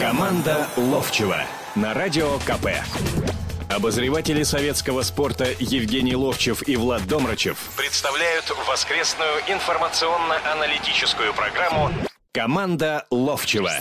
Команда Ловчева на радио КП. Обозреватели советского спорта Евгений Ловчев и Влад Домрачев представляют воскресную информационно-аналитическую программу «Команда Ловчева».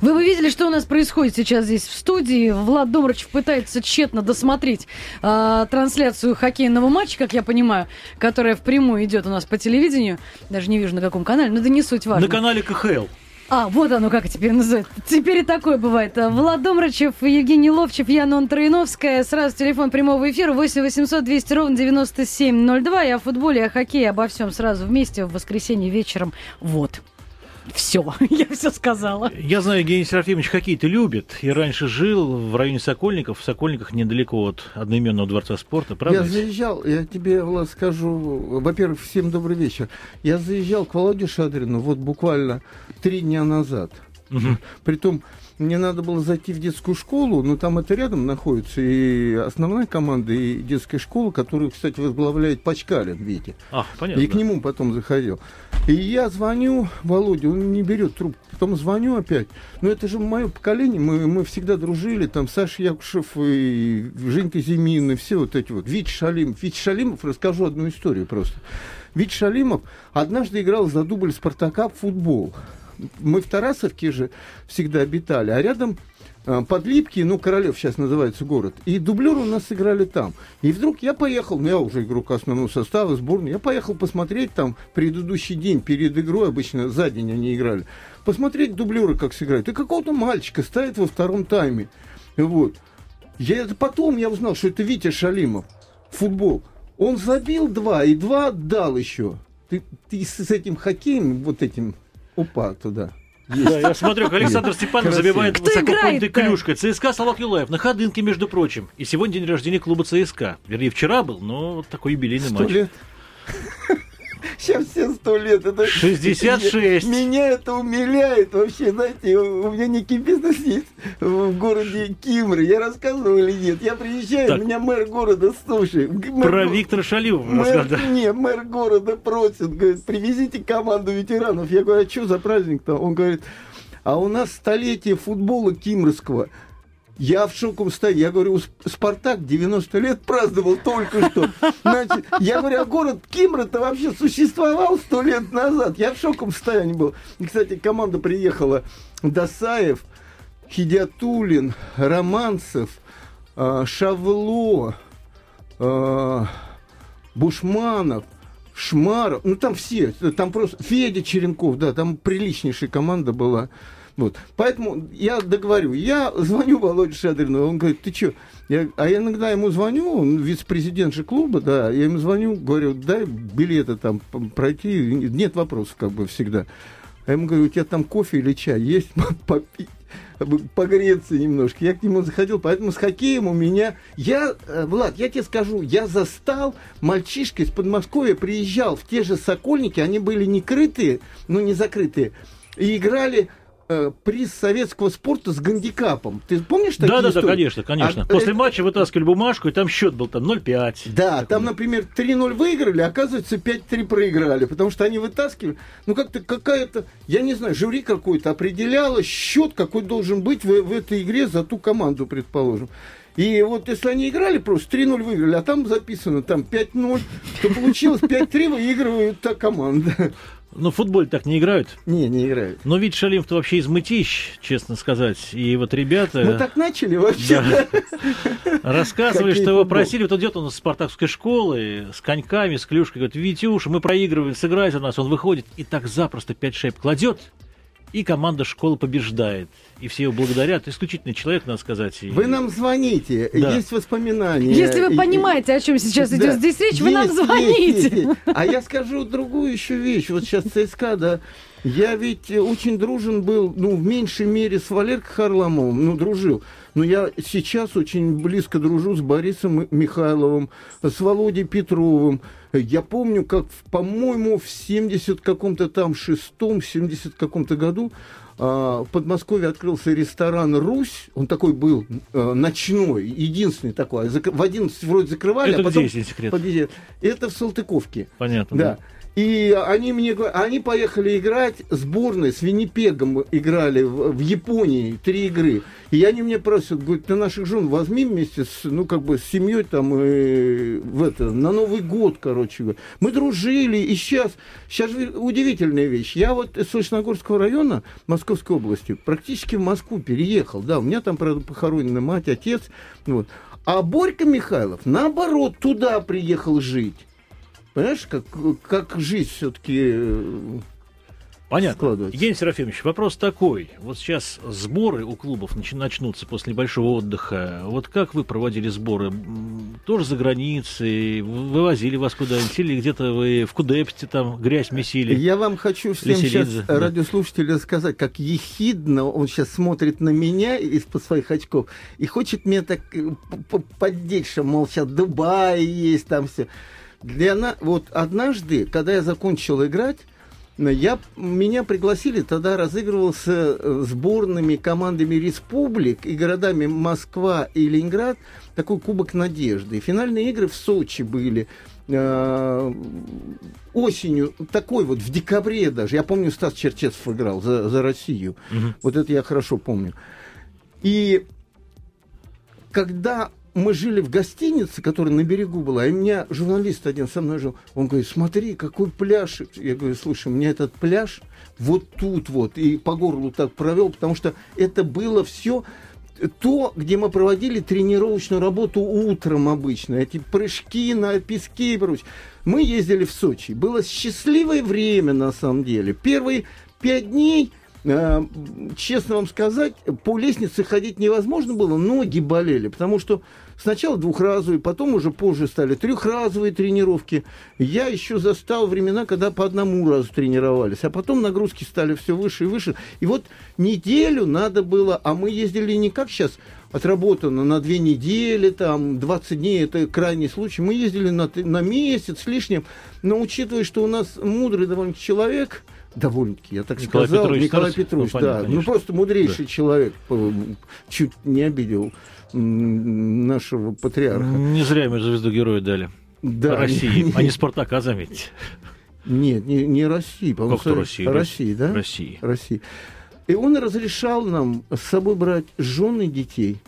Вы бы видели, что у нас происходит сейчас здесь в студии. Влад Домрачев пытается тщетно досмотреть э, трансляцию хоккейного матча, как я понимаю, которая впрямую идет у нас по телевидению. Даже не вижу на каком канале, но да не суть важно. На канале КХЛ. А, вот оно как теперь называется. Теперь и такое бывает. Влад Домрачев, Евгений Ловчев, Яна Троиновская. Сразу телефон прямого эфира 8 800 200 ровно 9702. И о футболе, о хоккее, обо всем сразу вместе в воскресенье вечером. Вот. Все, я все сказала. Я знаю, Евгений Серафимович хоккей-то любит. И раньше жил в районе Сокольников. В Сокольниках недалеко от одноименного дворца спорта. Правда? Я заезжал, я тебе, Влад, скажу. Во-первых, всем добрый вечер. Я заезжал к Володе Шадрину вот буквально три дня назад. Угу. Притом мне надо было зайти в детскую школу, но там это рядом находится и основная команда, и детская школа, которую, кстати, возглавляет Пачкалин, Витя. А, понятно. И к нему потом заходил. И я звоню Володе, он не берет трубку. Потом звоню опять. Ну, это же мое поколение, мы, мы всегда дружили, там Саша Якушев и Женька Зимин, и все вот эти вот. Витя Шалимов. Витя Шалимов, расскажу одну историю просто. Витя Шалимов однажды играл за дубль Спартака в футбол мы в Тарасовке же всегда обитали, а рядом э, Подлипки, ну, Королев сейчас называется город. И дублеры у нас сыграли там. И вдруг я поехал, ну, я уже игрок основного состава, сборной, я поехал посмотреть там предыдущий день перед игрой, обычно за день они играли, посмотреть дублеры, как сыграют. И какого-то мальчика ставит во втором тайме. Вот. Я, это потом я узнал, что это Витя Шалимов. Футбол. Он забил два, и два отдал еще. Ты, ты с этим хоккеем, вот этим упа туда. Есть. Да, я смотрю, как Александр Степанов забивает Кто клюшкой. ЦСКА Салах Юлаев на Ходынке, между прочим. И сегодня день рождения клуба ЦСКА. Вернее, вчера был, но вот такой юбилейный 100 матч. лет. Сейчас все сто лет. Это, 66. Меня это умиляет вообще, знаете, у меня некий бизнес есть в городе Кимры. Я рассказывал или нет? Я приезжаю, так. меня мэр города, слушай. Мэр, Про Виктора Шалиева мэр, Не, мэр города просит, говорит, привезите команду ветеранов. Я говорю, а что за праздник-то? Он говорит, а у нас столетие футбола кимрского. Я в шоковом состоянии. Я говорю, Спартак 90 лет праздновал только что. Значит, я говорю, а город Кимра-то вообще существовал сто лет назад. Я в шоковом состоянии был. И, кстати, команда приехала Досаев, Хидиатулин, Романцев, а, Шавло, а, Бушманов, Шмаров, ну там все, там просто Федя Черенков, да, там приличнейшая команда была. Вот. Поэтому я договорю. Я звоню Володе Шадрину, он говорит, ты что? Я, а я иногда ему звоню, он вице-президент же клуба, да, я ему звоню, говорю, дай билеты там пройти, нет вопросов как бы всегда. А я ему говорю, у тебя там кофе или чай есть попить? погреться немножко. Я к нему заходил, поэтому с хоккеем у меня... Я, э, Влад, я тебе скажу, я застал мальчишка из Подмосковья, приезжал в те же Сокольники, они были не крытые, ну не закрытые, и играли э, приз советского спорта с гандикапом. Ты помнишь такие Да, да, истории? да, конечно, конечно. А, После э... матча вытаскивали бумажку, и там счет был там 0,5. Да, там, например, 3-0 выиграли, а оказывается 5-3 проиграли, потому что они вытаскивали. Ну, как-то какая-то, я не знаю, жюри какое-то определяло счет, какой должен быть в, в этой игре за ту команду, предположим. И вот если они играли просто 3-0 выиграли, а там записано там 5-0, то получилось 5-3 выигрывает та команда. Ну, в футболе так не играют. Не, не играют. Но ведь Шалимов-то вообще из мытищ, честно сказать. И вот ребята... Мы так начали вообще. Да. Рассказывали, что его просили. Вот идет он из спартакской школы с коньками, с клюшкой. Говорит, Витюша, мы проигрываем, сыграй за нас. Он выходит и так запросто пять шайб кладет и команда школы побеждает. И все его благодарят. Исключительный человек, надо сказать. Вы нам звоните, да. есть воспоминания. Если вы понимаете, о чем сейчас идет да. здесь речь, есть, вы нам звоните. Есть, есть, А я скажу другую еще вещь. Вот сейчас ЦСКА, да, я ведь очень дружен был, ну, в меньшей мере с Валеркой Харламовым, ну, дружил. Но я сейчас очень близко дружу с Борисом Михайловым, с Володей Петровым. Я помню, как, по-моему, в 70 каком-то там шестом, 70 каком-то году а, в Подмосковье открылся ресторан «Русь». Он такой был э, ночной, единственный такой. В 11 вроде закрывали, Это а потом... где, если секрет? Это в Салтыковке. Понятно. Да. да. И они мне они поехали играть сборной с Виннипегом играли в, в Японии три игры. И они мне просят, говорят, ты наших жен возьми вместе с, ну, как бы с семьей там и в это, на Новый год, короче. Мы дружили, и сейчас, сейчас удивительная вещь. Я вот из Солнечногорского района Московской области практически в Москву переехал. Да, у меня там, правда, похоронены мать, отец. Вот. А Борька Михайлов, наоборот, туда приехал жить. Понимаешь, как, как жизнь все-таки э, Понятно. Евгений Серафимович, вопрос такой. Вот сейчас сборы у клубов нач- начнутся после небольшого отдыха. Вот как вы проводили сборы? Тоже за границей? Вывозили вас куда-нибудь? Или где-то вы в Кудепсте там грязь месили? Я вам хочу всем сейчас да. радиослушателям сказать, как ехидно он сейчас смотрит на меня из-под своих очков и хочет меня так э, поддеть, что, мол, сейчас Дубай есть, там все. Для, вот однажды, когда я закончил играть, я, меня пригласили, тогда разыгрывался э, сборными командами республик и городами Москва и Ленинград такой Кубок Надежды. И финальные игры в Сочи были э, осенью, такой вот, в декабре даже. Я помню, Стас Черчесов играл за, за Россию. Угу. Вот это я хорошо помню. И когда мы жили в гостинице, которая на берегу была, и меня журналист один со мной жил, он говорит, смотри, какой пляж. Я говорю, слушай, у меня этот пляж вот тут вот, и по горлу так провел, потому что это было все то, где мы проводили тренировочную работу утром обычно, эти прыжки на песке и прочее. Мы ездили в Сочи. Было счастливое время, на самом деле. Первые пять дней честно вам сказать, по лестнице ходить невозможно было, ноги болели, потому что сначала двухразовые, потом уже позже стали трехразовые тренировки. Я еще застал времена, когда по одному разу тренировались, а потом нагрузки стали все выше и выше. И вот неделю надо было, а мы ездили не как сейчас, отработано на две недели, там, 20 дней, это крайний случай. Мы ездили на, на месяц с лишним, но учитывая, что у нас мудрый довольно человек – довольно-таки, я так Николай сказал, Петрович Николай Петрович, ну, да, ну просто мудрейший да. человек, чуть не обидел нашего патриарха. Не зря ему звезду героя дали. Да, России, не, а не Спартака, заметьте. Нет, не, не России, по-моему. Как России? России, да? России. России. И он разрешал нам с собой брать жены детей.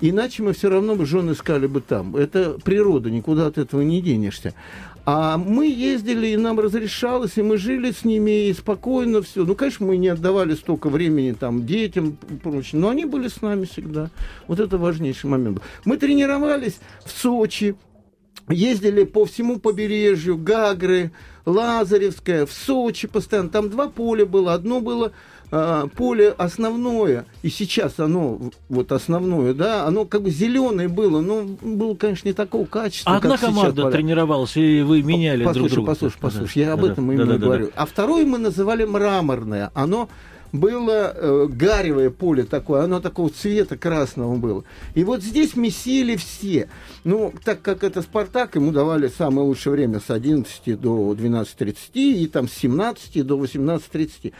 Иначе мы все равно бы жены искали бы там. Это природа, никуда от этого не денешься. А мы ездили, и нам разрешалось, и мы жили с ними, и спокойно все. Ну, конечно, мы не отдавали столько времени там детям и прочее, но они были с нами всегда. Вот это важнейший момент. Мы тренировались в Сочи, ездили по всему побережью, Гагры, Лазаревская, в Сочи постоянно. Там два поля было. Одно было э, поле основное, и сейчас оно, вот основное, да, оно как бы зеленое было, но было, конечно, не такого качества. А одна команда сейчас, тренировалась, и вы меняли послушай, друг друга. Послушай, послушай, послушай, я об этом да, именно да, да, говорю. Да, да. А второе мы называли мраморное. Оно было э, гаревое поле такое, оно такого цвета красного было. И вот здесь месили все. Ну, так как это «Спартак», ему давали самое лучшее время с 11 до 12.30 и там с 17 до 18.30.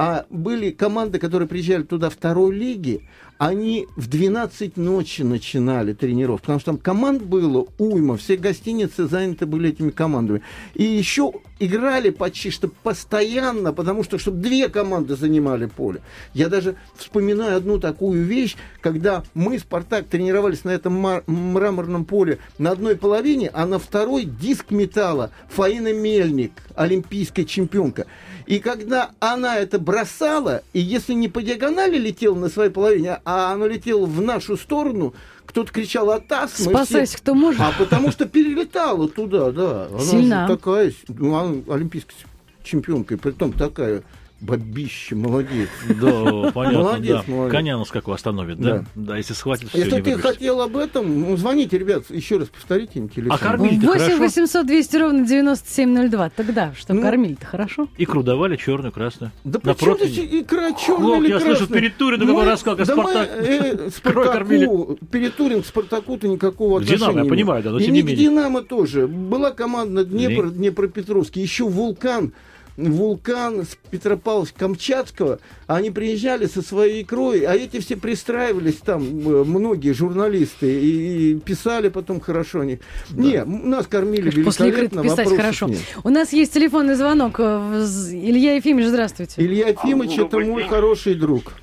А были команды, которые приезжали туда второй лиги, они в 12 ночи начинали тренировку, потому что там команд было уйма, все гостиницы заняты были этими командами. И еще играли почти что постоянно, потому что, чтобы две команды занимали поле. Я даже вспоминаю одну такую вещь, когда мы, Спартак, тренировались на этом мраморном поле на одной половине, а на второй диск металла Фаина Мельник, олимпийская чемпионка. И когда она это бросала, и если не по диагонали летела на своей половине, а она летела в нашу сторону, кто-то кричал «Атас!» Спасайся, все... кто может. А потому что перелетала туда, да. Она Сильна. такая, ну, она олимпийская чемпионка, и при том такая Бабище, молодец. Да, понятно, молодец, да. молодец. Коня на скаку остановит, да? Да, да если схватит, все, Если ты хотел об этом, ну, звоните, ребят, еще раз повторите им телефон. А кормили 8 800 200 ровно 9702. Тогда, что ну, кормили-то хорошо? Икру давали черную, красную. Да при чем здесь икра черная или я слышу, перед Турином какой рассказал, как да Спартак. Мы, э, Спартаку, перед Турин к Спартаку-то никакого отношения Динамо, я понимаю, да, но тем не менее. Динамо тоже. Была команда Днепр, Днепропетровский, еще Вулкан вулкан с Петропавловска-Камчатского, они приезжали со своей икрой, а эти все пристраивались там, э, многие журналисты, и, и писали потом хорошо. Не, да. не нас кормили Конечно, После великолепно, писать хорошо. Нет. У нас есть телефонный звонок. Э, Илья Ефимович, здравствуйте. Илья Ефимович, это мой день. хороший друг.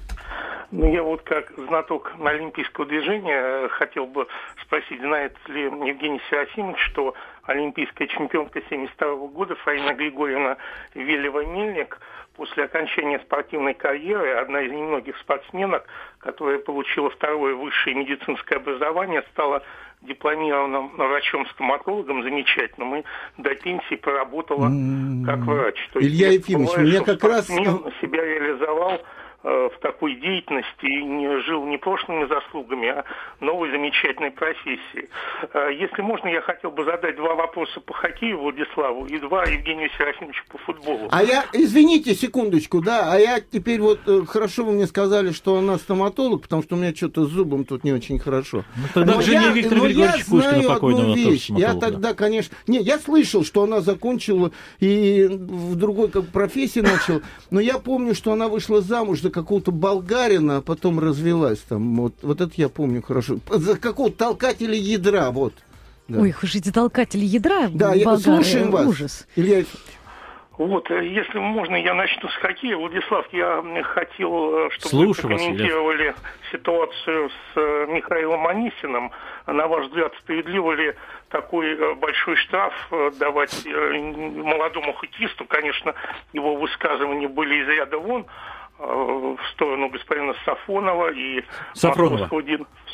Ну, я вот как знаток олимпийского движения э, хотел бы спросить, знает ли Евгений Серафимович, что олимпийская чемпионка 1972 года Фаина Григорьевна Велева-Мельник после окончания спортивной карьеры, одна из немногих спортсменок, которая получила второе высшее медицинское образование, стала дипломированным врачом-стоматологом замечательным и до пенсии поработала как врач. То есть, Илья Ефимович, мне как раз... себя реализовал в такой деятельности и не жил не прошлыми заслугами, а новой замечательной профессией. Э, если можно, я хотел бы задать два вопроса по хоккею Владиславу и два Евгению Серафимовичу по футболу. А я, извините, секундочку, да, а я теперь вот, э, хорошо вы мне сказали, что она стоматолог, потому что у меня что-то с зубом тут не очень хорошо. Ну, тогда но я, Виктор но я знаю одну вещь. Я тогда, конечно... Не, я слышал, что она закончила и в другой как профессии начал, но я помню, что она вышла замуж за какого-то болгарина, а потом развелась там. Вот, вот это я помню хорошо. За какого-то толкателя ядра, вот. Да. Ой, слушайте, толкатель ядра Да, я, слушаем вас. Ужас. Илья вот, э, если можно, я начну с хоккея. Владислав, я хотел, э, чтобы Слушаю вы комментировали вас, ситуацию с э, Михаилом Анисиным. На ваш взгляд, справедливо ли такой большой штраф давать молодому хоккеисту? Конечно, его высказывания были из ряда вон, в сторону господина Сафонова и Сафронова.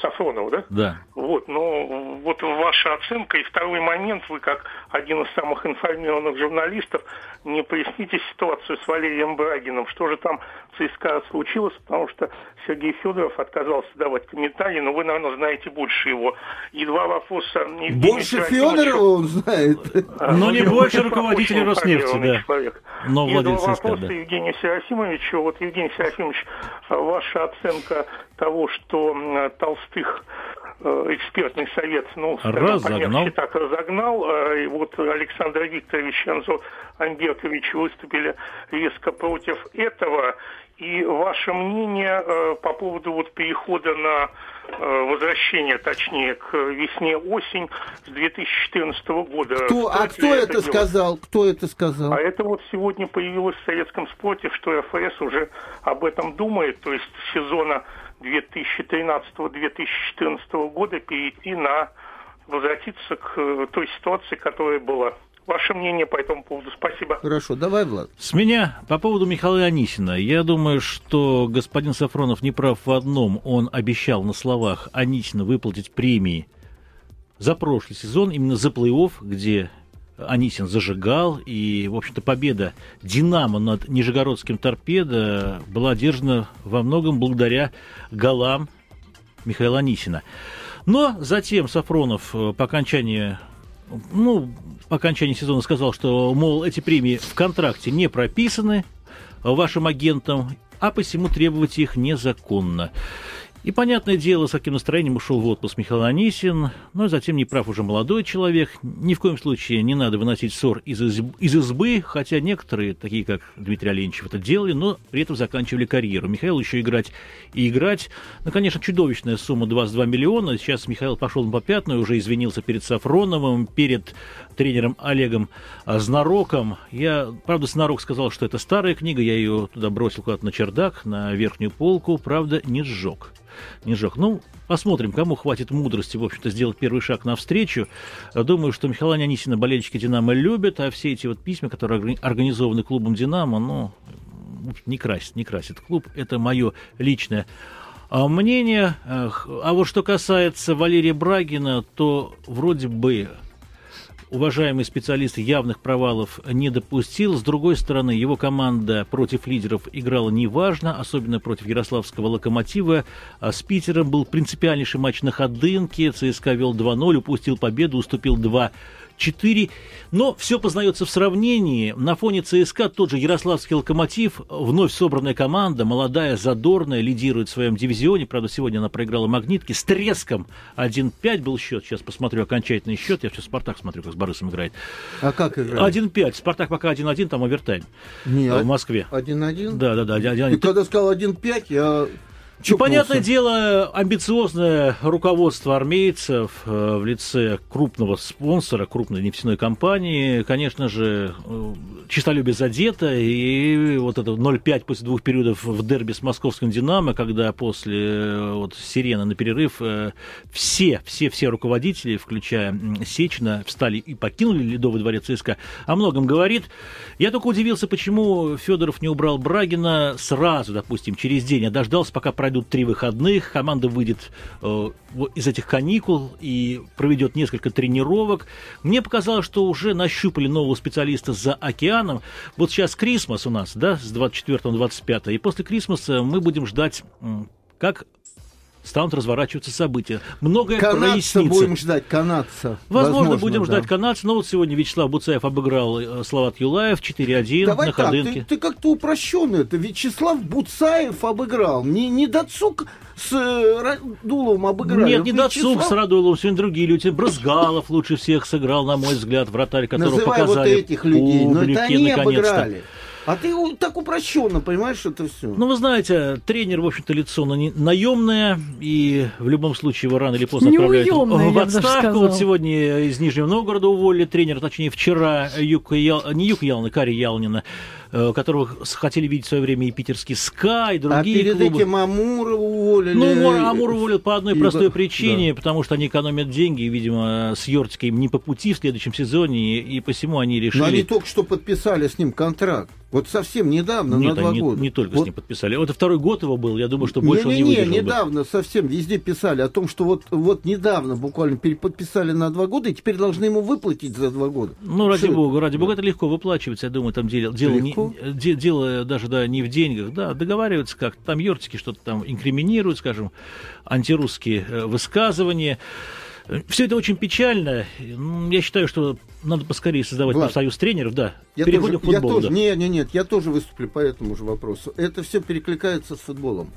Сафронова, да? Да. Вот, но вот ваша оценка. И второй момент, вы как один из самых информированных журналистов, не поясните ситуацию с Валерием Брагиным. Что же там в ЦСКА случилось? Потому что Сергей Федоров отказался давать комментарии, но вы, наверное, знаете больше его. И два вопроса. Евгений больше Федорова он знает. А, но не больше руководителя Роснефти, да. Человек. Но и два вопроса да. Евгению Серафимовичу. Вот, Евгений Серафимович, ваша оценка того, что Толстых э, экспертный совет, ну, разогнал. так разогнал. Э, и вот Александр Викторович и Анзор Амберкович выступили резко против этого. И ваше мнение э, по поводу вот перехода на возвращение, точнее, к весне-осень с 2014 года. Кто, а кто это, это сказал? Кто это сказал? А это вот сегодня появилось в советском спорте, что ФС уже об этом думает, то есть сезона 2013-2014 года перейти на возвратиться к э, той ситуации, которая была. Ваше мнение по этому поводу? Спасибо. Хорошо, давай, Влад. С меня по поводу Михаила Анисина. Я думаю, что господин Сафронов не прав в одном. Он обещал на словах Анисина выплатить премии за прошлый сезон, именно за плей-офф, где Анисин зажигал, и, в общем-то, победа «Динамо» над Нижегородским «Торпедо» была одержана во многом благодаря голам Михаила Анисина. Но затем Сафронов э, по окончании ну, по окончании сезона сказал, что, мол, эти премии в контракте не прописаны вашим агентам, а посему требовать их незаконно. И, понятное дело, с каким настроением ушел в отпуск Михаил Анисин, но затем не прав уже молодой человек. Ни в коем случае не надо выносить ссор из, изб... из избы, хотя некоторые, такие как Дмитрий Оленчев, это делали, но при этом заканчивали карьеру. Михаил еще играть и играть. Ну, конечно, чудовищная сумма 22 миллиона. Сейчас Михаил пошел на попятную, уже извинился перед Сафроновым, перед тренером Олегом Знароком. Я, правда, Знарок сказал, что это старая книга, я ее туда бросил куда-то на чердак, на верхнюю полку, правда, не сжег не сжег. Ну, посмотрим, кому хватит мудрости, в общем-то, сделать первый шаг навстречу. Думаю, что Михаила Анисина болельщики «Динамо» любят, а все эти вот письма, которые организованы клубом «Динамо», ну, не красит, не красит клуб. Это мое личное а, мнение. А вот что касается Валерия Брагина, то вроде бы уважаемый специалист явных провалов не допустил. С другой стороны, его команда против лидеров играла неважно, особенно против Ярославского «Локомотива». А с Питером был принципиальнейший матч на Ходынке. ЦСКА вел 2-0, упустил победу, уступил 2 4. Но все познается в сравнении. На фоне ЦСКА тот же Ярославский локомотив, вновь собранная команда, молодая, задорная, лидирует в своем дивизионе. Правда, сегодня она проиграла магнитки с треском 1-5 был счет. Сейчас посмотрю окончательный счет. Я все Спартак смотрю, как с Борисом играет. А как играет? 1-5. Спартак пока 1-1, там овертайм. Нет. В Москве. 1-1? Да, да, да. Ты когда сказал 1-5, я И, чокнулся. понятное дело, амбициозное руководство армейцев э, в лице крупного спонсора, крупной нефтяной компании, конечно же, э, честолюбие задето, и вот это 0-5 после двух периодов в дерби с московским «Динамо», когда после э, вот, сирены на перерыв все, все, все руководители, включая Сечина, встали и покинули Ледовый дворец ЦСКА, о многом говорит. Я только удивился, почему Федоров не убрал Брагина сразу, допустим, через день, а дождался, пока пройдут три выходных, команда выйдет э, из этих каникул и проведет несколько тренировок. Мне показалось, что уже нащупали нового специалиста за океаном. Вот сейчас Крисмас у нас, да, с 24 на 25, и после Крисмаса мы будем ждать, как станут разворачиваться события. Многое Канадца прояснится. будем ждать, канадца. Возможно, будем да. ждать канадцев. Но вот сегодня Вячеслав Буцаев обыграл э, Слават Юлаев 4-1 Давай на так, Ходынке. ты, ты как-то упрощенно это. Вячеслав Буцаев обыграл. Не, не Дацук с э, Радуловым обыграли. Нет, не Вячеслав- Дацук с Радуловым, сегодня другие люди. Брызгалов лучше всех сыграл, на мой взгляд, вратарь, которого Называй показали вот этих людей. Но публике, это они наконец-то. обыграли. А ты так упрощенно, понимаешь, это все. Ну, вы знаете, тренер, в общем-то, лицо на- наемное, и в любом случае его рано или поздно отправляют Неуемное, в отставку. Вот сегодня из Нижнего Новгорода уволили тренера, точнее, вчера Юка Ял... не Юка Ялнина, Кари Ялнина, э, которого с- хотели видеть в свое время и питерский СКА, и а другие перед клубы. этим Амурова уволили. Ну, Мор- Амур уволил по одной И простой да, причине, потому что они экономят деньги, и, видимо, с Йортикой им не по пути в следующем сезоне, и, и посему они решили... Но они только что подписали с ним контракт. Вот совсем недавно, Нет, на два не, года. не только Вот с ним подписали. Это второй год его был, я думаю, что больше он не Не-не-не, выдержал бы. недавно совсем везде писали о том, что вот, вот недавно буквально переподписали на два года, и теперь должны ему выплатить за два года. Ну, ради Что бога, это? ради бога, это легко выплачивается. Я думаю, там дело, дело, не- Легко? де- дело даже да, не в деньгах. Да, договариваются как Там Йортики что-то там инкриминируют, скажем, антирусские э, высказывания. Все это очень печально. Я считаю, что надо поскорее создавать Влад, профсоюз тренеров. Да, Я переходим тоже, к футболу. Я тоже, да. нет, нет, нет, я тоже выступлю по этому же вопросу. Это все перекликается с футболом.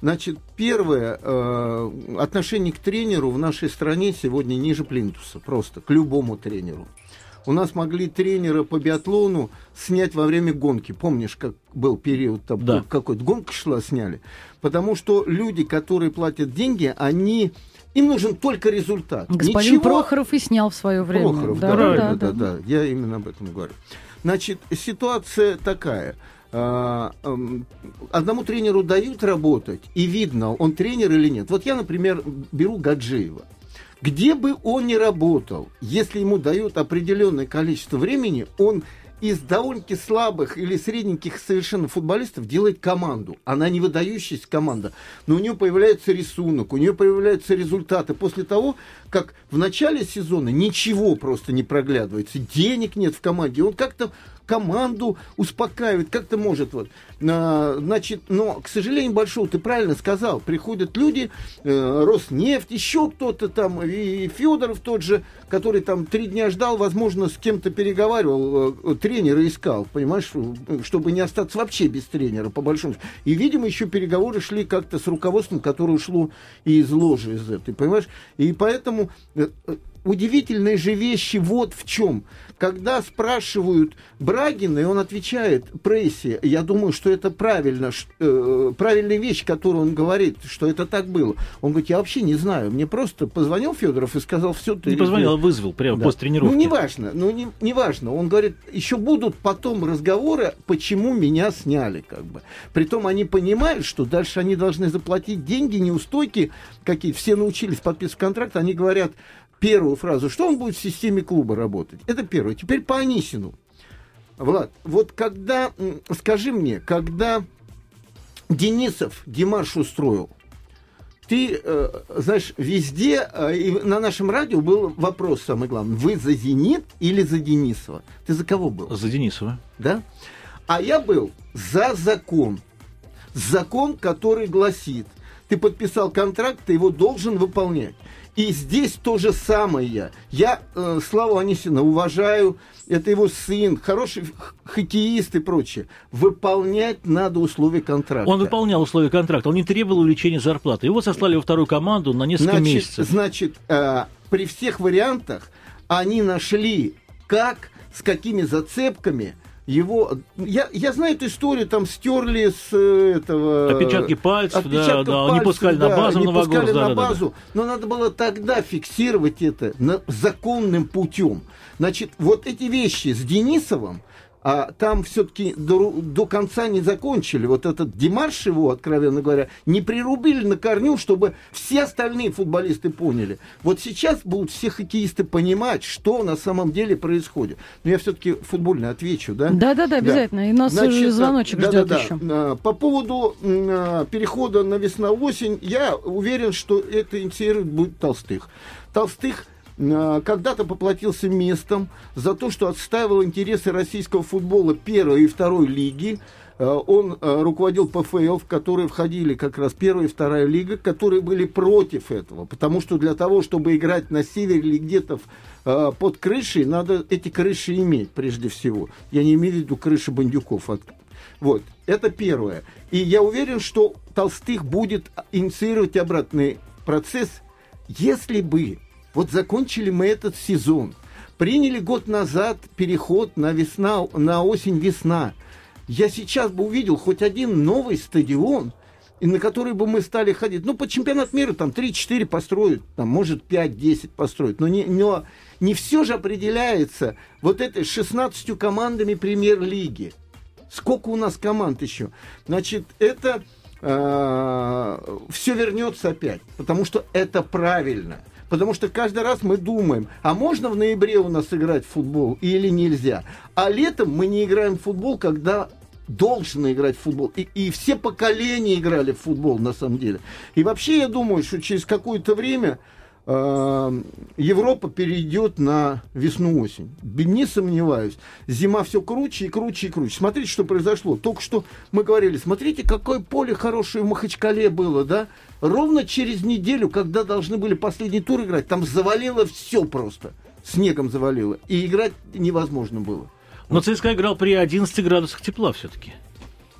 Значит, первое, э, отношение к тренеру в нашей стране сегодня ниже плинтуса, просто, к любому тренеру. У нас могли тренера по биатлону снять во время гонки. Помнишь, как был период, там, Да. какой-то гонка шла, сняли? Потому что люди, которые платят деньги, они... Им нужен только результат. Господин Ничего- Прохоров и снял в свое время. Прохоров, да, да, да, да, да, да, да, я именно об этом говорю. Значит, ситуация такая. А, Одному тренеру дают работать, и видно, он тренер или нет. Вот я, например, беру Гаджиева. Где бы он ни работал, если ему дают определенное количество времени, он из довольно-таки слабых или средненьких совершенно футболистов делает команду. Она не выдающаяся команда, но у нее появляется рисунок, у нее появляются результаты. После того, как в начале сезона ничего просто не проглядывается, денег нет в команде, он как-то команду успокаивает, как-то может вот. А, Значит, но, к сожалению, большого, ты правильно сказал, приходят люди, э, Роснефть, еще кто-то там, и Федоров тот же, который там три дня ждал, возможно, с кем-то переговаривал, э, тренера искал, понимаешь, э, чтобы не остаться вообще без тренера, по большому счету. И, видимо, еще переговоры шли как-то с руководством, которое ушло и из ложи из этой, понимаешь? И поэтому удивительные же вещи вот в чем. Когда спрашивают Брагина, и он отвечает прессе, я думаю, что это правильно, э, правильная вещь, которую он говорит, что это так было. Он говорит, я вообще не знаю. Мне просто позвонил Федоров и сказал, все, ты... Не позвонил, а вызвал прямо Да. после тренировки. Ну, неважно, ну, не, неважно. Он говорит, еще будут потом разговоры, почему меня сняли, как бы. Притом они понимают, что дальше они должны заплатить деньги, неустойки какие-то. Все научились подписывать контракт, они говорят первую фразу, что он будет в системе клуба работать. Это первое. Теперь по Анисину. Влад, вот когда, скажи мне, когда Денисов Димаш устроил, ты, э, знаешь, везде, э, и на нашем радио был вопрос самый главный. Вы за «Зенит» или за Денисова? Ты за кого был? За Денисова. Да? А я был за закон. Закон, который гласит, ты подписал контракт, ты его должен выполнять. И здесь то же самое. Я э, Славу Анисина уважаю, это его сын, хороший хоккеист и прочее. Выполнять надо условия контракта. Он выполнял условия контракта, он не требовал увеличения зарплаты. Его сослали во вторую команду на несколько значит, месяцев. Значит, э, при всех вариантах они нашли, как, с какими зацепками его... Я, я знаю эту историю, там стерли с э, этого... Отпечатки пальцев, отпечатков да, да, пальцев, не пускали да, на базу не в Новогорск. пускали да, на да, да, базу, но надо было тогда фиксировать это законным путем. Значит, вот эти вещи с Денисовым, а там все-таки до, до конца не закончили. Вот этот Димарш его, откровенно говоря, не прирубили на корню, чтобы все остальные футболисты поняли. Вот сейчас будут все хоккеисты понимать, что на самом деле происходит. Но я все-таки футбольно отвечу, да? Да-да-да, обязательно. И нас Значит, звоночек да, ждет да, да. еще. А, По поводу а, перехода на весна-осень, я уверен, что это инициирует будет Толстых. Толстых когда-то поплатился местом за то, что отстаивал интересы российского футбола первой и второй лиги. А, Он а, руководил ПФЛ, в которые входили как раз первая и вторая лига, которые были против этого. Потому что для того, чтобы играть на севере или где-то под крышей, надо эти крыши иметь прежде всего. Я не имею в виду крыши бандюков. от- Вот, это первое. И я уверен, что Толстых будет инициировать обратный процесс, если бы вот закончили мы этот сезон, приняли год назад переход на весна, на осень-весна. Я сейчас бы увидел хоть один новый стадион, и на который бы мы стали ходить. Ну, по чемпионат мира там 3-4 построят, там, может, 5-10 построят. Но не, но не все же определяется вот этой 16 командами премьер-лиги. Сколько у нас команд еще? Значит, это все вернется опять, потому что это правильно. Потому что каждый раз мы думаем, а можно в ноябре у нас играть в футбол или нельзя. А летом мы не играем в футбол, когда должны играть в футбол. И, и все поколения играли в футбол, на самом деле. И вообще я думаю, что через какое-то время Европа перейдет на весну-осень. Не сомневаюсь. Зима все круче и круче и круче. Смотрите, что произошло. Только что мы говорили, смотрите, какое поле хорошее в Махачкале было, да? Ровно через неделю, когда должны были последний тур играть, там завалило все просто. Снегом завалило. И играть невозможно было. Но ЦСКА играл при 11 градусах тепла все-таки.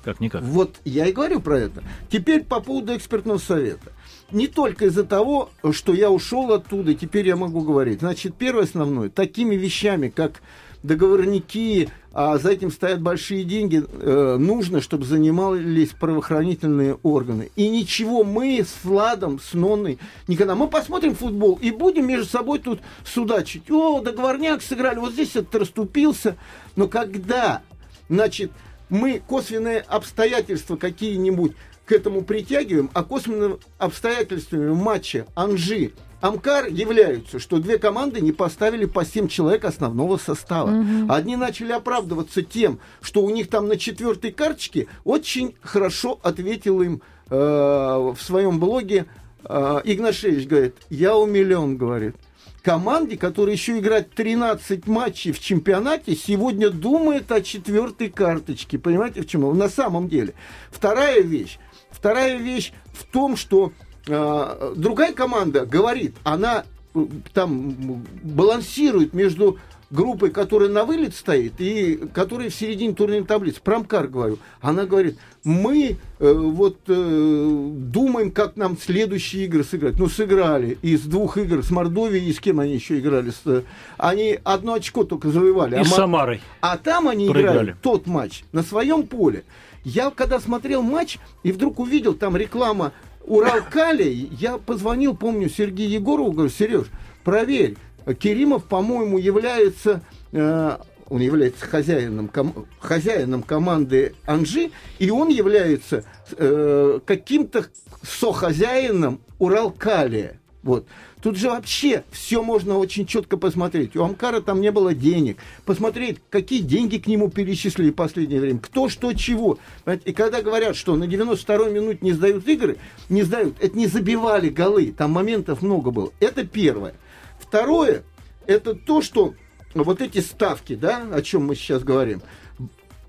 Как-никак. Вот я и говорю про это. Теперь по поводу экспертного совета. Не только из-за того, что я ушел оттуда, теперь я могу говорить. Значит, первое основное, такими вещами, как договорники, а за этим стоят большие деньги, э, нужно, чтобы занимались правоохранительные органы. И ничего мы с Владом, с Нонной никогда. Мы посмотрим футбол и будем между собой тут судачить. О, договорняк сыграли, вот здесь этот расступился. Но когда, значит, мы косвенные обстоятельства какие-нибудь к этому притягиваем, а косвенными обстоятельствами матча Анжи Амкар являются, что две команды не поставили по 7 человек основного состава. Мгм. Одни начали оправдываться тем, что у них там на четвертой карточке очень хорошо ответил им э, в своем блоге э, Игнашевич, говорит, я умилен, говорит. Команде, которая еще играет 13 матчей в чемпионате, сегодня думает о четвертой карточке. Понимаете, в чем? На самом деле. Вторая вещь. Вторая вещь в том, что э, другая команда говорит, она э, там балансирует между группой, которая на вылет стоит, и которая в середине турнирной таблицы. Промкар говорю. Она говорит, мы э, вот э, думаем, как нам следующие игры сыграть. Ну, сыграли из двух игр с Мордовией, и с кем они еще играли? С, они одно очко только завоевали. И а с Самарой. а там они Проиграли. играли тот матч на своем поле. Я когда смотрел матч и вдруг увидел там реклама Уралкали, я позвонил, помню, Сергею Егорову, говорю, Сереж, проверь, Керимов, по-моему, является, э, он является хозяином, ком- хозяином команды Анжи, и он является э, каким-то сохозяином Уралкалия. Вот. Тут же вообще все можно очень четко посмотреть. У Амкара там не было денег. Посмотреть, какие деньги к нему перечислили в последнее время. Кто, что, чего. И когда говорят, что на 92-й минуте не сдают игры, не сдают. Это не забивали голы. Там моментов много было. Это первое. Второе, это то, что вот эти ставки, да, о чем мы сейчас говорим,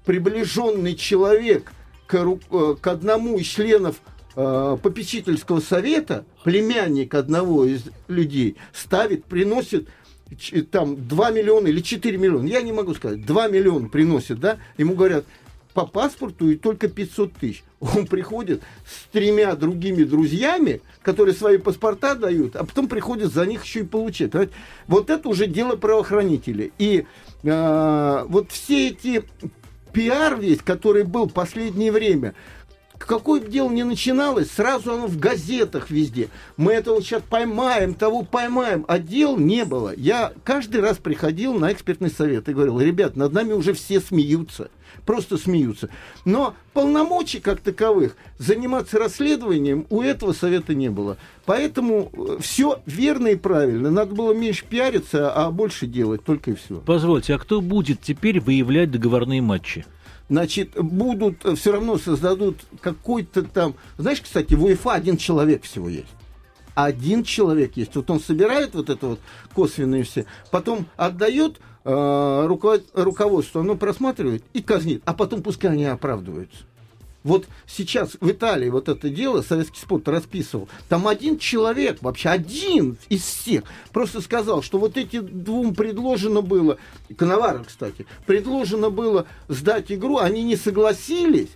приближенный человек к, э, к одному из членов э, попечительского совета, племянник одного из людей, ставит, приносит там 2 миллиона или 4 миллиона, я не могу сказать, 2 миллиона приносит, да, ему говорят, по паспорту и только 500 тысяч. Он приходит с тремя другими друзьями, которые свои паспорта дают, а потом приходит за них еще и. Понимаете? Вот это уже дело правоохранителей. И э, вот все эти пиар весь, который был в последнее время, какое бы дело ни начиналось, сразу оно в газетах везде. Мы этого сейчас поймаем, того поймаем, а дел не было. Я каждый раз приходил на экспертный совет и говорил, ребят, над нами уже все смеются, просто смеются. Но полномочий как таковых заниматься расследованием у этого совета не было. Поэтому все верно и правильно. Надо было меньше пиариться, а больше делать, только и все. Позвольте, а кто будет теперь выявлять договорные матчи? Значит, будут, все равно создадут какой-то там... Знаешь, кстати, в УЕФА один человек всего есть. Один человек есть. Вот он собирает вот это вот косвенные все, потом отдает э, руководству, оно просматривает и казнит, а потом пускай они оправдываются. Вот сейчас в Италии вот это дело советский спорт расписывал. Там один человек, вообще один из всех, просто сказал, что вот эти двум предложено было, Коноваров, кстати, предложено было сдать игру, они не согласились,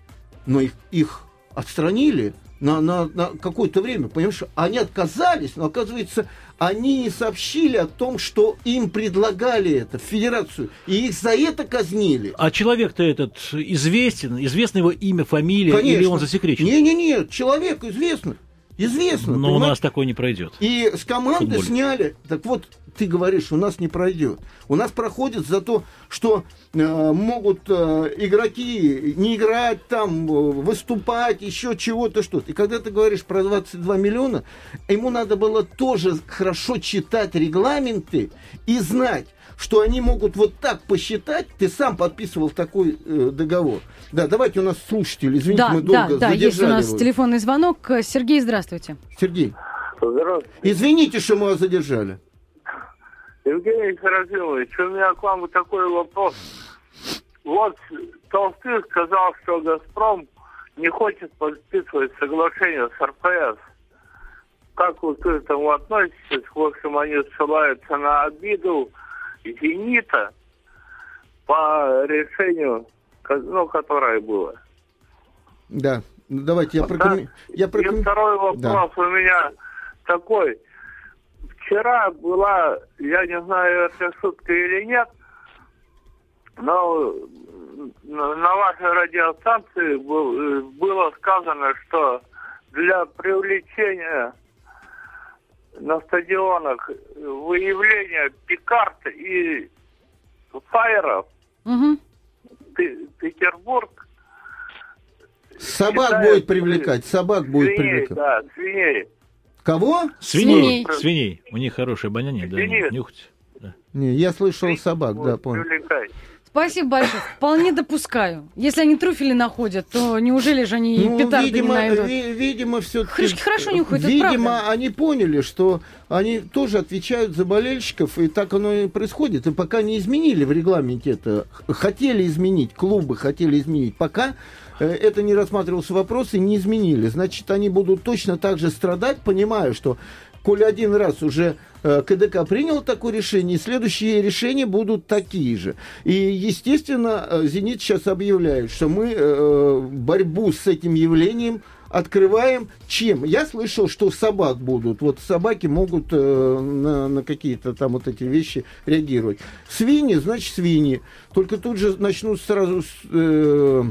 но их, их отстранили на, на, на какое-то время, понимаешь, они отказались, но оказывается, они не сообщили о том, что им предлагали это в федерацию, и их за это казнили. А человек-то этот известен, известно его имя, фамилия, Конечно. или он засекречен? Не-не-не, человек известный. Известно. Но у нас такой не пройдет. И с команды сняли. Так вот, ты говоришь, у нас не пройдет. У нас проходит за то, что э, могут э, игроки не играть там, э, выступать, еще чего-то, что-то. И когда ты говоришь про 22 миллиона, ему надо было тоже хорошо читать регламенты и знать, что они могут вот так посчитать. Ты сам подписывал такой э, договор. Да, давайте у нас слушатель. Извините, Да, мы да, долго да, есть у нас его. телефонный звонок. Сергей, здравствуйте. Сергей, Здравствуйте. извините, что мы вас задержали. Евгений Серафимович, у меня к вам такой вопрос. Вот Толстых сказал, что «Газпром» не хочет подписывать соглашение с РФС. Как вы к этому относитесь? В общем, они ссылаются на обиду «Зенита» по решению, ну, которое было. Да, ну, давайте я Да. прокомментирую. Я И второй вопрос Да. у меня такой. Вчера была, я не знаю, это шутка или нет, но на вашей радиостанции э, было сказано, что для привлечения на стадионах выявления пикарт и фаеров Мгм. Пе- Петербург Собак считаю, будет привлекать, собак будет свиней, привлекать. да, свиней. Кого? Свиней. Свиней. Свиней. У них хорошее обоняние, да, нюхать. Да. Не, я слышал собак, да, понял. Спасибо большое. Вполне допускаю. Если они трюфели находят, то неужели же они Ну, петарды видимо, не найдут? ви- видимо, все Хрюшки хорошо нюхают, Видимо, правда. они поняли, что они тоже отвечают за болельщиков, и так оно и происходит. И пока не изменили в регламенте это, хотели изменить, клубы хотели изменить, пока это не рассматривался вопрос и не изменили. Значит, они будут точно так же страдать, понимая, что коль один раз уже э, КДК принял такое решение, следующие решения будут такие же. И, естественно, э, «Зенит» сейчас объявляет, что мы э, борьбу с этим явлением открываем чем? Я слышал, что собак будут. Вот собаки могут э, на, на какие-то там вот эти вещи реагировать. Свиньи, значит, свиньи. Только тут же начнут сразу э,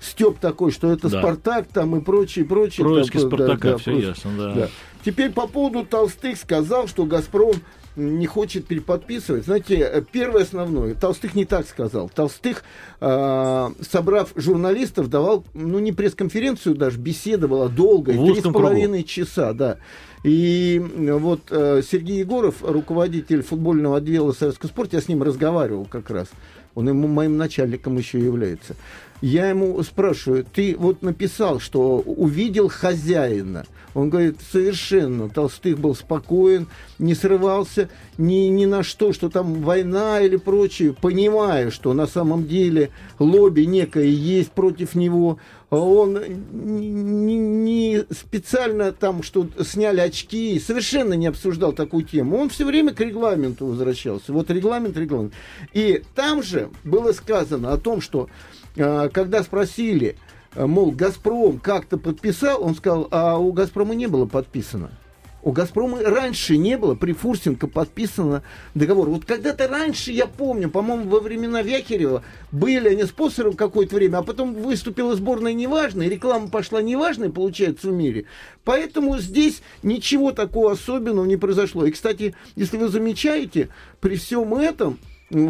степ такой, что это Да. Спартак там и прочее, прочее. Происки Там, да, Спартака, да, все просто. ясно, да. Да. Теперь по поводу Толстых сказал, что Газпром не хочет переподписывать. Знаете, э, первое основное, Толстых не так сказал. Толстых, э, собрав журналистов, давал, ну, не пресс-конференцию даже, беседа была долгая, три с половиной часа, да. И м, вот э, Сергей Егоров, руководитель футбольного отдела Советского спорта, я с ним разговаривал как раз. Он ему моим начальником еще является. Я ему спрашиваю, ты вот написал, что увидел хозяина. Он говорит, совершенно. Толстых был спокоен, не срывался ни, ни на что, что там война или прочее, понимая, что на самом деле лобби некое есть против него. А Он не, не специально там, что сняли очки, совершенно не обсуждал такую тему. Он все время к регламенту возвращался. Вот регламент, регламент. И там же было сказано о том, что э, когда спросили, мол, Газпром как-то подписал, он сказал, а у Газпрома не было подписано. У «Газпрома» раньше не было, при Фурсенко подписано договор. Вот когда-то раньше, я помню, по-моему, во времена Вяхерева были они спонсором какое-то время, а потом выступила сборная неважная, реклама пошла неважная, получается, в мире. Поэтому здесь ничего такого особенного не произошло. И, кстати, если вы замечаете, при всем этом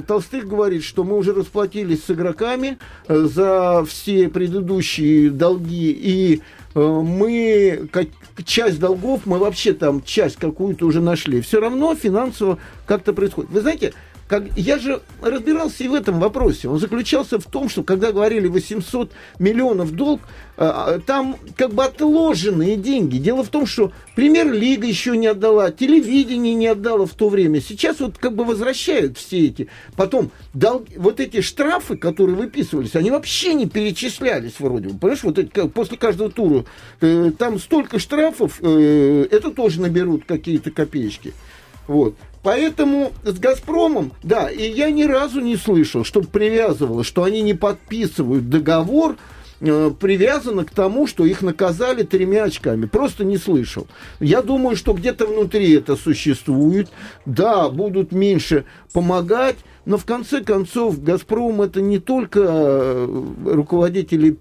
Толстых говорит, что мы уже расплатились с игроками э, за все предыдущие долги, и мы как, часть долгов, мы вообще там часть какую-то уже нашли. Все равно финансово как-то происходит. Вы знаете, как, я же разбирался и в этом вопросе. Он заключался в том, что когда говорили 800 миллионов долг, э, там как бы отложенные деньги. Дело в том, что премьер-лига еще не отдала, телевидение не отдало в то время. Сейчас вот как бы возвращают все эти. Потом дол, вот эти штрафы, которые выписывались, они вообще не перечислялись вроде бы. Понимаешь, вот эти, после каждого тура э, там столько штрафов, э, это тоже наберут какие-то копеечки. Вот. Поэтому с «Газпромом», да, и я ни разу не слышал, чтобы привязывало, что они не подписывают договор, э, привязано к тому, что их наказали тремя очками. Просто не слышал. Я думаю, что где-то внутри это существует. Да, будут меньше помогать, но в конце концов «Газпром» это не только э, руководители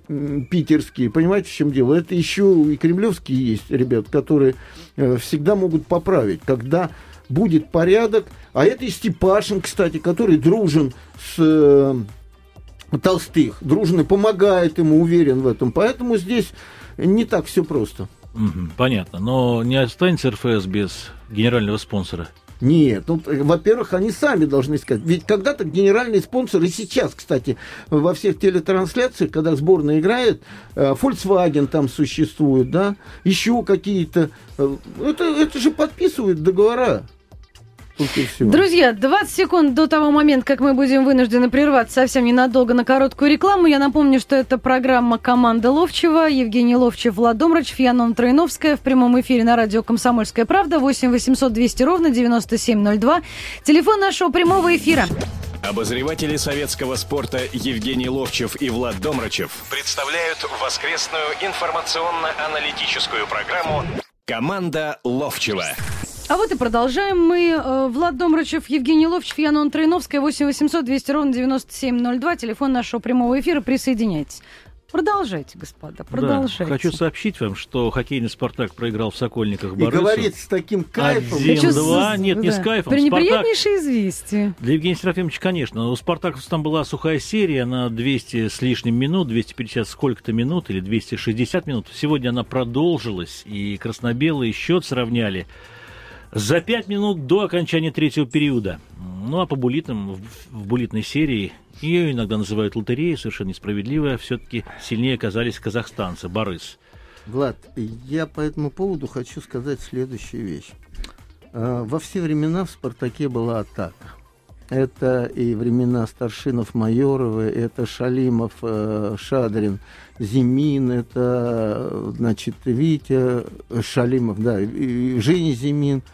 питерские, понимаете, в чем дело? Это еще и кремлевские есть ребят, которые э, всегда могут поправить, когда будет порядок. А это и Степашин, кстати, который дружен с э, Толстых, дружно помогает ему, уверен в этом. Поэтому здесь не так все просто. Понятно. Но не останется РФС без генерального спонсора? Нет, ну, во-первых, они сами должны сказать. Ведь когда-то генеральный спонсор, и сейчас, кстати, во всех телетрансляциях, когда сборная играет, э, Volkswagen там существует, да, еще какие-то. Э, это, это же подписывают договора. Друзья, 20 секунд до того момента, как мы будем вынуждены прерваться совсем ненадолго на короткую рекламу. Я напомню, что это программа «Команда Ловчева». Евгений Ловчев, Влад Домрачев, Янон Троиновская. В прямом эфире на радио «Комсомольская правда». 8 800 200 ровно 9702. Телефон нашего прямого эфира. Обозреватели советского спорта Евгений Ловчев и Влад Домрачев представляют воскресную информационно-аналитическую программу «Команда Ловчева». А вот и продолжаем мы. Э, Влад Домрачев, Евгений Ловчев, Яна Троиновская, 8 800 200 ровно 9702, телефон нашего прямого эфира. Присоединяйтесь. Продолжайте, господа, продолжайте. Да, хочу сообщить вам, что хоккейный «Спартак» проиграл в «Сокольниках» Борису. И говорит с таким кайфом. 1-2, нет, да. не с кайфом. Пренеприятнейшее известие. Для Евгения Серафимовича, конечно. У «Спартаковцев» там была сухая серия на 200 с лишним минут, 250 сколько-то минут или 260 минут. Сегодня она продолжилась, и красно-белые счет сравняли за пять минут до окончания третьего периода. Ну а по булитам, в, булитной серии, ее иногда называют лотереей, совершенно несправедливо, все-таки сильнее оказались казахстанцы, Борис. Влад, я по этому поводу хочу сказать следующую вещь. А, во все времена в «Спартаке» была атака. Это и времена Старшинов, Майоровы, это Шалимов, э, Шадрин, Зимин, это, значит, Витя Шалимов, да, Женя Зимин –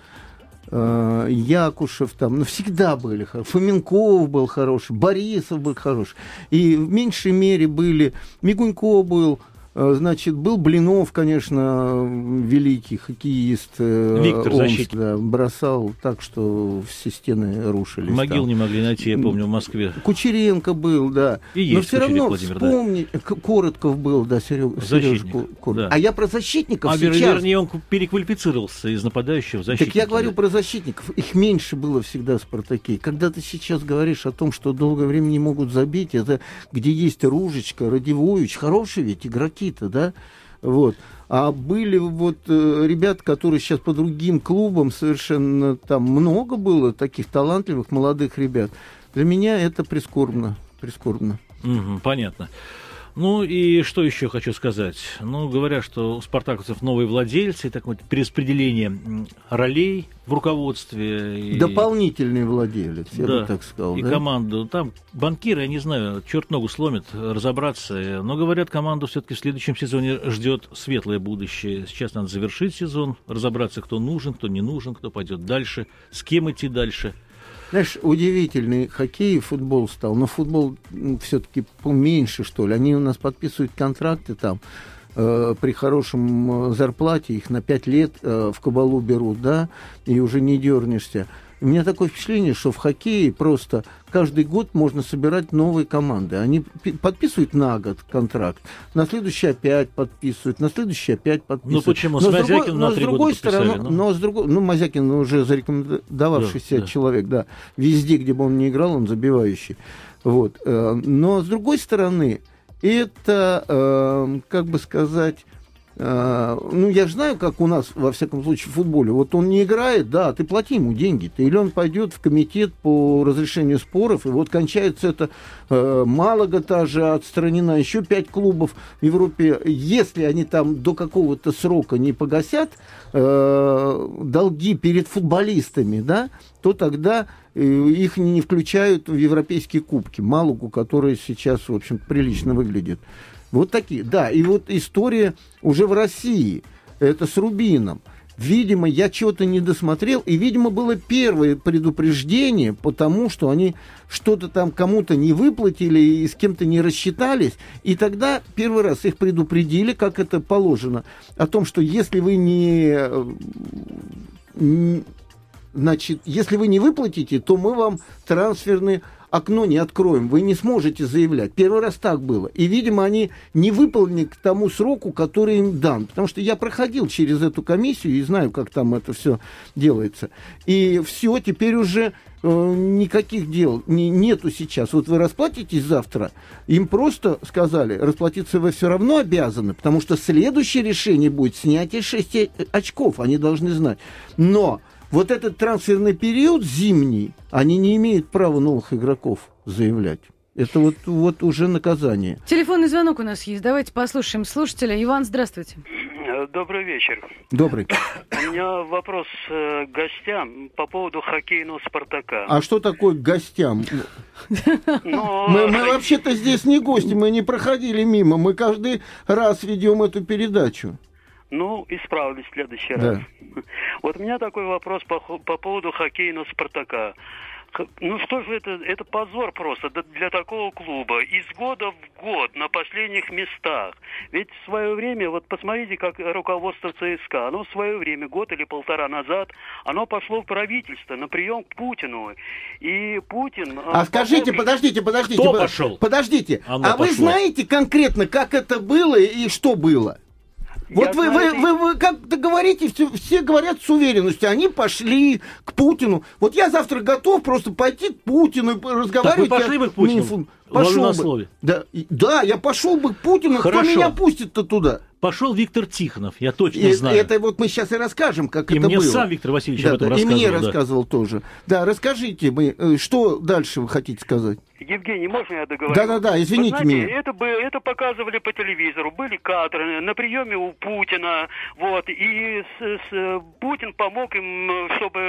э, Якушев там, ну, всегда были хорошие. Фоменков был хороший, Борисов был хороший. И в меньшей мере были, Мигунько был, значит, был Блинов, конечно, великий хоккеист. Э, Виктор, Омск, защитник. Да, бросал так, что все стены рушились. Могил там. не могли найти, я помню, в Москве. Кучеренко был, да. И Но все равно Владимир, вспомни, да. Коротков был, да, Серег, Сережку. Да. А я про защитников а, сейчас... вернее, он переквалифицировался из нападающего в защитника. Так я говорю да. про защитников. Их меньше было всегда в «Спартаке». Когда ты сейчас говоришь о том, что долгое время не могут забить, это где есть Ружечка, Радивович, хорошие ведь игроки какие-то, да, вот. А были вот э, ребят, которые сейчас по другим клубам совершенно там много было таких талантливых молодых ребят. Для меня это прискорбно, прискорбно. Угу, понятно. Ну и что еще хочу сказать? Ну, говорят, что у спартаковцев новые владельцы, так вот, перераспределение ролей в руководстве. и- Дополнительный владелец, я Да, бы так сказал. и да? команду. Там банкиры, я не знаю, черт ногу сломит, разобраться. Но, говорят, команду все-таки в следующем сезоне ждет светлое будущее. Сейчас надо завершить сезон, разобраться, кто нужен, кто не нужен, кто пойдет дальше, с кем идти дальше. Знаешь, удивительный хоккей и футбол стал. Но футбол все-таки поменьше, что ли. Они у нас подписывают контракты там э, при хорошем э, зарплате, их на 5 лет э, в кабалу берут, да, и уже не дернешься. У меня такое впечатление, что в хоккее просто каждый год можно собирать новые команды. Они пи- подписывают на год контракт, на следующий опять подписывают, на следующий опять подписывают. Ну, почему? С Но другой- на но с другой подписали, стороны, ну. но с другой, ну, Мазякин уже зарекомендовавшийся Да, да. человек, да, везде, где бы он ни играл, он забивающий. Вот. э, Но с другой стороны, это, э, как бы сказать, ну, я же знаю, как у нас, во всяком случае, в футболе. Вот он не играет, да, ты плати ему деньги. Ты, или он пойдет в комитет по разрешению споров, и вот кончается это э, Малага та же отстранена, еще пять клубов в Европе. Если они там до какого-то срока не погасят э, долги перед футболистами, да, то тогда э, их не включают в европейские кубки. Малагу, которая сейчас, в общем, прилично выглядит. Вот такие. Да, и вот история уже в России. Это с Рубином. Видимо, я чего-то не досмотрел, и, видимо, было первое предупреждение, потому что они что-то там кому-то не выплатили и с кем-то не рассчитались, и тогда первый раз их предупредили, как это положено, о том, что если вы не значит, если вы не выплатите, то мы вам трансферное окно не откроем, вы не сможете заявлять. Первый раз так было. И, видимо, они не выполнили к тому сроку, который им дан. Потому что я проходил через эту комиссию и знаю, как там это все делается. И все, теперь уже э, никаких дел не- нету сейчас. Вот вы расплатитесь завтра, им просто сказали, расплатиться вы все равно обязаны, потому что следующее решение будет снятие 6 очков, они должны знать. Но вот этот трансферный период зимний, они не имеют права новых игроков заявлять. Это вот, вот уже наказание. Телефонный звонок у нас есть. Давайте послушаем слушателя. Иван, здравствуйте. Добрый вечер. Добрый. У меня вопрос э, к гостям по поводу хоккейного «Спартака». А что такое к гостям? Мы, мы вообще-то здесь не гости, мы не проходили мимо. Мы каждый раз ведем эту передачу. Ну, исправлюсь в следующий Да. раз. Вот у меня такой вопрос по, по поводу хоккейного «Спартака». Ну что же это, это позор просто для такого клуба. Из года в год на последних местах. Ведь в свое время, вот посмотрите, как руководство ЦСКА, оно в свое время, год или полтора назад, оно пошло в правительство на прием к Путину. И Путин... А э, скажите, подождите, подождите. Кто под- пошел? Подождите. Оно а вы пошло. знаете конкретно, как это было и что было? Вот Я вы, знаю, вы, вы, вы как-то говорите, все, все говорят с уверенностью, они пошли к Путину. Вот я завтра готов просто пойти к Путину и разговаривать. Так вы пошли Я- бы к Путину? Ловлю Пошел бы. слове. Да, да, я пошел бы к Путину, Хорошо. кто меня пустит-то туда? Пошел Виктор Тихонов, я точно И знаю. это вот мы сейчас и расскажем, как И это мне было. сам Виктор Васильевич Да, об этом да, и рассказывал. мне да. рассказывал тоже. Да, расскажите, мы, э, что дальше вы хотите сказать? Евгений, можно я договорю? Да-да-да, извините Вы знаете, меня. Это, бы, это показывали по телевизору, были кадры на приеме у Путина, вот, и с- с- Путин помог им, чтобы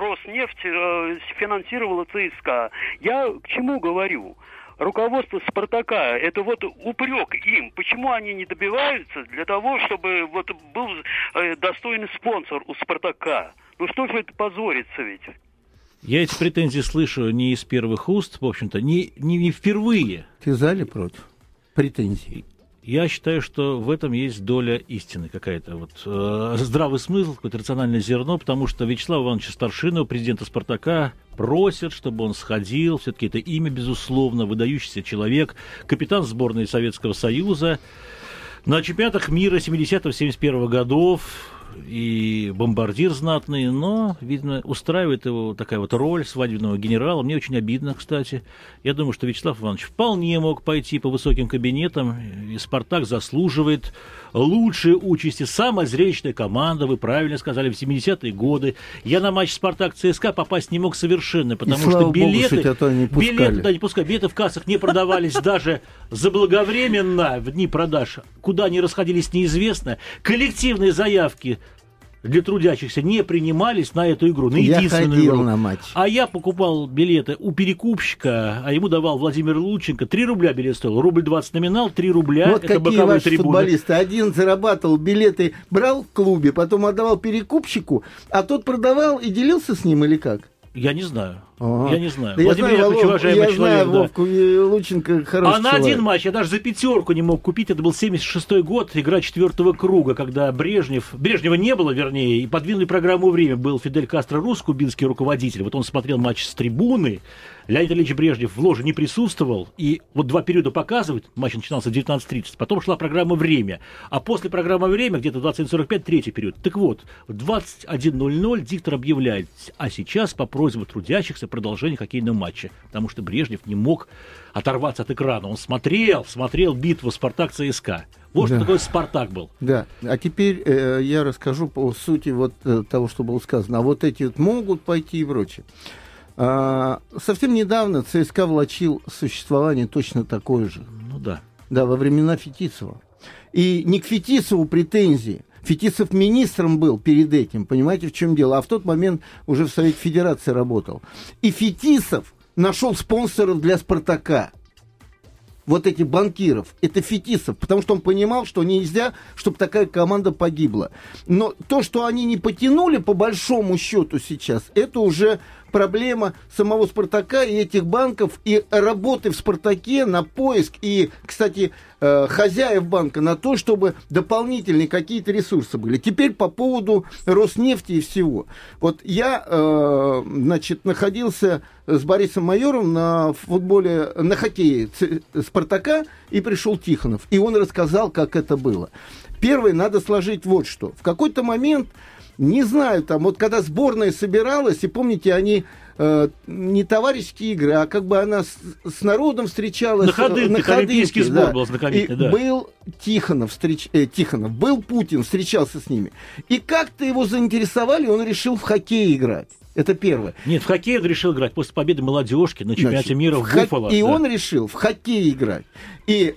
Роснефть э, финансировала ЦСКА. Я к чему говорю? Руководство Спартака, это вот упрек им. Почему они не добиваются для того, чтобы вот был э, достойный спонсор у Спартака? Ну что же это позорится ведь? Я эти претензии слышу не из первых уст, в общем-то, не, не, не впервые. Ты за или против? Претензий. Я считаю, что в этом есть доля истины какая-то. Вот, э, здравый смысл, какое-то рациональное зерно, потому что Вячеслава Ивановича Старшинова, президента «Спартака», просят, чтобы он сходил. Все-таки это имя, безусловно, выдающийся человек, капитан сборной Советского Союза. На чемпионатах мира 70-71 годов и бомбардир знатный, но, видно, устраивает его такая вот роль свадебного генерала. Мне очень обидно, кстати. Я думаю, что Вячеслав Иванович вполне мог пойти по высоким кабинетам, и «Спартак» заслуживает лучшей участи. Самая зрелищная команда, вы правильно сказали, в 70-е годы. Я на матч «Спартак-ЦСКА» попасть не мог совершенно, потому И, что слава богу, билеты, что туда не пускали. билеты, да, не пускай, билеты в кассах не продавались даже заблаговременно в дни продаж. Куда они расходились, неизвестно. Коллективные заявки для трудящихся не принимались на эту игру, на Я единственную ходил игру. на матч. А я покупал билеты у перекупщика, а ему давал Владимир Лученко. 3 рубля билет стоил. Рубль 20 номинал, 3 рубля. Вот это какие ваши трибуны. футболисты. Один зарабатывал билеты, брал в клубе, потом отдавал перекупщику, а тот продавал и делился с ним или как? Я не знаю. Ага. Я не знаю. Да я Владимир знаю, Яковлевич, уважаемый я человек, знаю да. Вовку Лученко хороший А на человек. один матч я даже за пятерку не мог купить. Это был 76-й год, игра четвертого круга, когда Брежнев... Брежнева не было, вернее, и подвинули программу «Время». Был Фидель Кастро Рус, кубинский руководитель. Вот он смотрел матч с трибуны. Леонид Ильич Брежнев в ложе не присутствовал. И вот два периода показывают. Матч начинался в 19.30. Потом шла программа «Время». А после программы «Время» где-то в 21.45 третий период. Так вот, в 21.00 диктор объявляет, а сейчас по просьбе трудящихся продолжение хоккейного матча. Потому что Брежнев не мог оторваться от экрана. Он смотрел, смотрел битву «Спартак-ЦСКА». Вот что Да. такое «Спартак» был. Да, а теперь э, я расскажу по сути вот э, того, что было сказано. А вот эти вот могут пойти и прочее. А, совсем недавно ЦСКА влачил существование точно такое же. Ну да. Да, во времена Фетисова. И не к Фетисову претензии. Фетисов министром был перед этим, понимаете, в чем дело? А в тот момент уже в Совете Федерации работал. И Фетисов нашел спонсоров для «Спартака». Вот эти банкиров, это Фетисов, потому что он понимал, что нельзя, чтобы такая команда погибла. Но то, что они не потянули по большому счету сейчас, это уже проблема самого Спартака и этих банков, и работы в Спартаке на поиск, и, кстати, э, хозяев банка на то, чтобы дополнительные какие-то ресурсы были. Теперь по поводу Роснефти и всего. Вот я, э, значит, находился с Борисом Майором на футболе, на хоккее Спартака, и пришел Тихонов. И он рассказал, как это было. Первое, надо сложить вот что. В какой-то момент, не знаю, там, вот когда сборная собиралась, и помните, они э, не товарищеские игры, а как бы она с, с народом встречалась. На ходынках, э, олимпийский ходынке, сбор да. был знакомительный, И да. был Тихонов, встреч... э, Тихонов, был Путин, встречался с ними. И как-то его заинтересовали, он решил в хоккей играть. Это первое. Нет, в хоккей он решил играть после победы молодежки на чемпионате Значит, мира в в хок- Буффало. И да. он решил в хоккей играть. И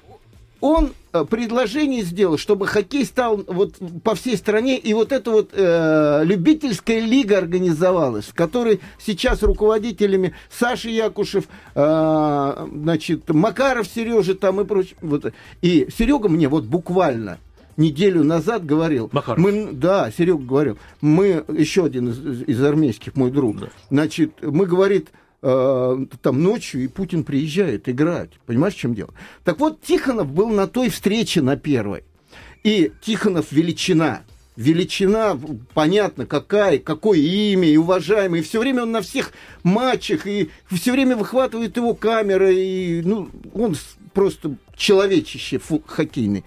он предложение сделал, чтобы хоккей стал вот по всей стране, и вот эта вот э, любительская лига организовалась, в которой сейчас руководителями Саша Якушев, э, значит, Макаров Сережа там и прочее. Вот. И Серега мне вот буквально неделю назад говорил. Макаров. Мы, да, Серега говорил. Мы, еще один из, из армейских, мой друг, значит, мы, говорит, э, там ночью, и Путин приезжает играть. Понимаешь, в чем дело? Так вот, Тихонов был на той встрече, на первой. И Тихонов величина. Величина, понятно, какая, какое имя, и уважаемый. И все время он на всех матчах, и все время выхватывает его камера, и ну, он просто человечище фу- хоккейный.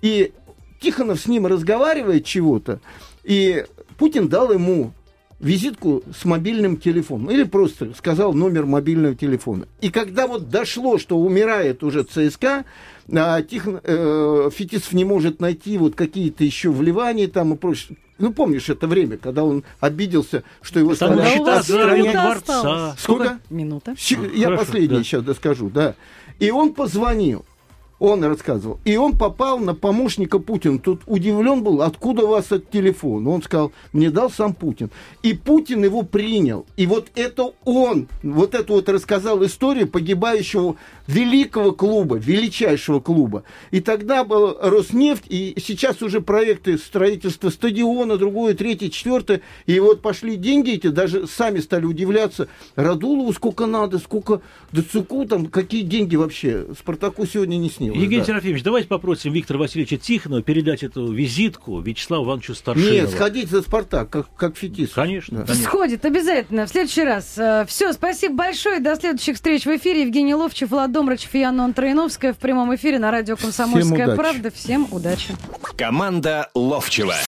И Тихонов с ним разговаривает чего-то, и Путин дал ему визитку с мобильным телефоном. Или просто сказал номер мобильного телефона. И когда вот дошло, что умирает уже ЦСКА, а Тихон, э, Фетисов не может найти вот какие-то еще вливания там и прочее. Ну, помнишь это время, когда он обиделся, что его Там счета за минута дворца. Сколько? Минута. Я Хорошо, последний да. сейчас доскажу, да. И он позвонил. Он рассказывал. И он попал на помощника Путина. Тут удивлен был, откуда у вас этот телефон. Он сказал, мне дал сам Путин. И Путин его принял. И вот это он, вот это вот рассказал историю погибающего великого клуба, величайшего клуба. И тогда был Роснефть, и сейчас уже проекты строительства стадиона, другое, третье, четвертое. И вот пошли деньги эти, даже сами стали удивляться. Радулову сколько надо, сколько Дацуку там, какие деньги вообще. Спартаку сегодня не снилось. Евгений да. Серафимович, давайте попросим Виктора Васильевича Тихонова передать эту визитку Вячеславу Ивановичу Старшинову. Нет, сходить за Спартак, как, как Фетис. Конечно, Да. конечно. Сходит обязательно. В следующий раз. Все, спасибо большое. До следующих встреч в эфире. Евгений Ловчев, Влад Домрачев и Анна Троиновская в прямом эфире на радио «Комсомольская удачи. правда». Всем удачи. Команда Ловчева.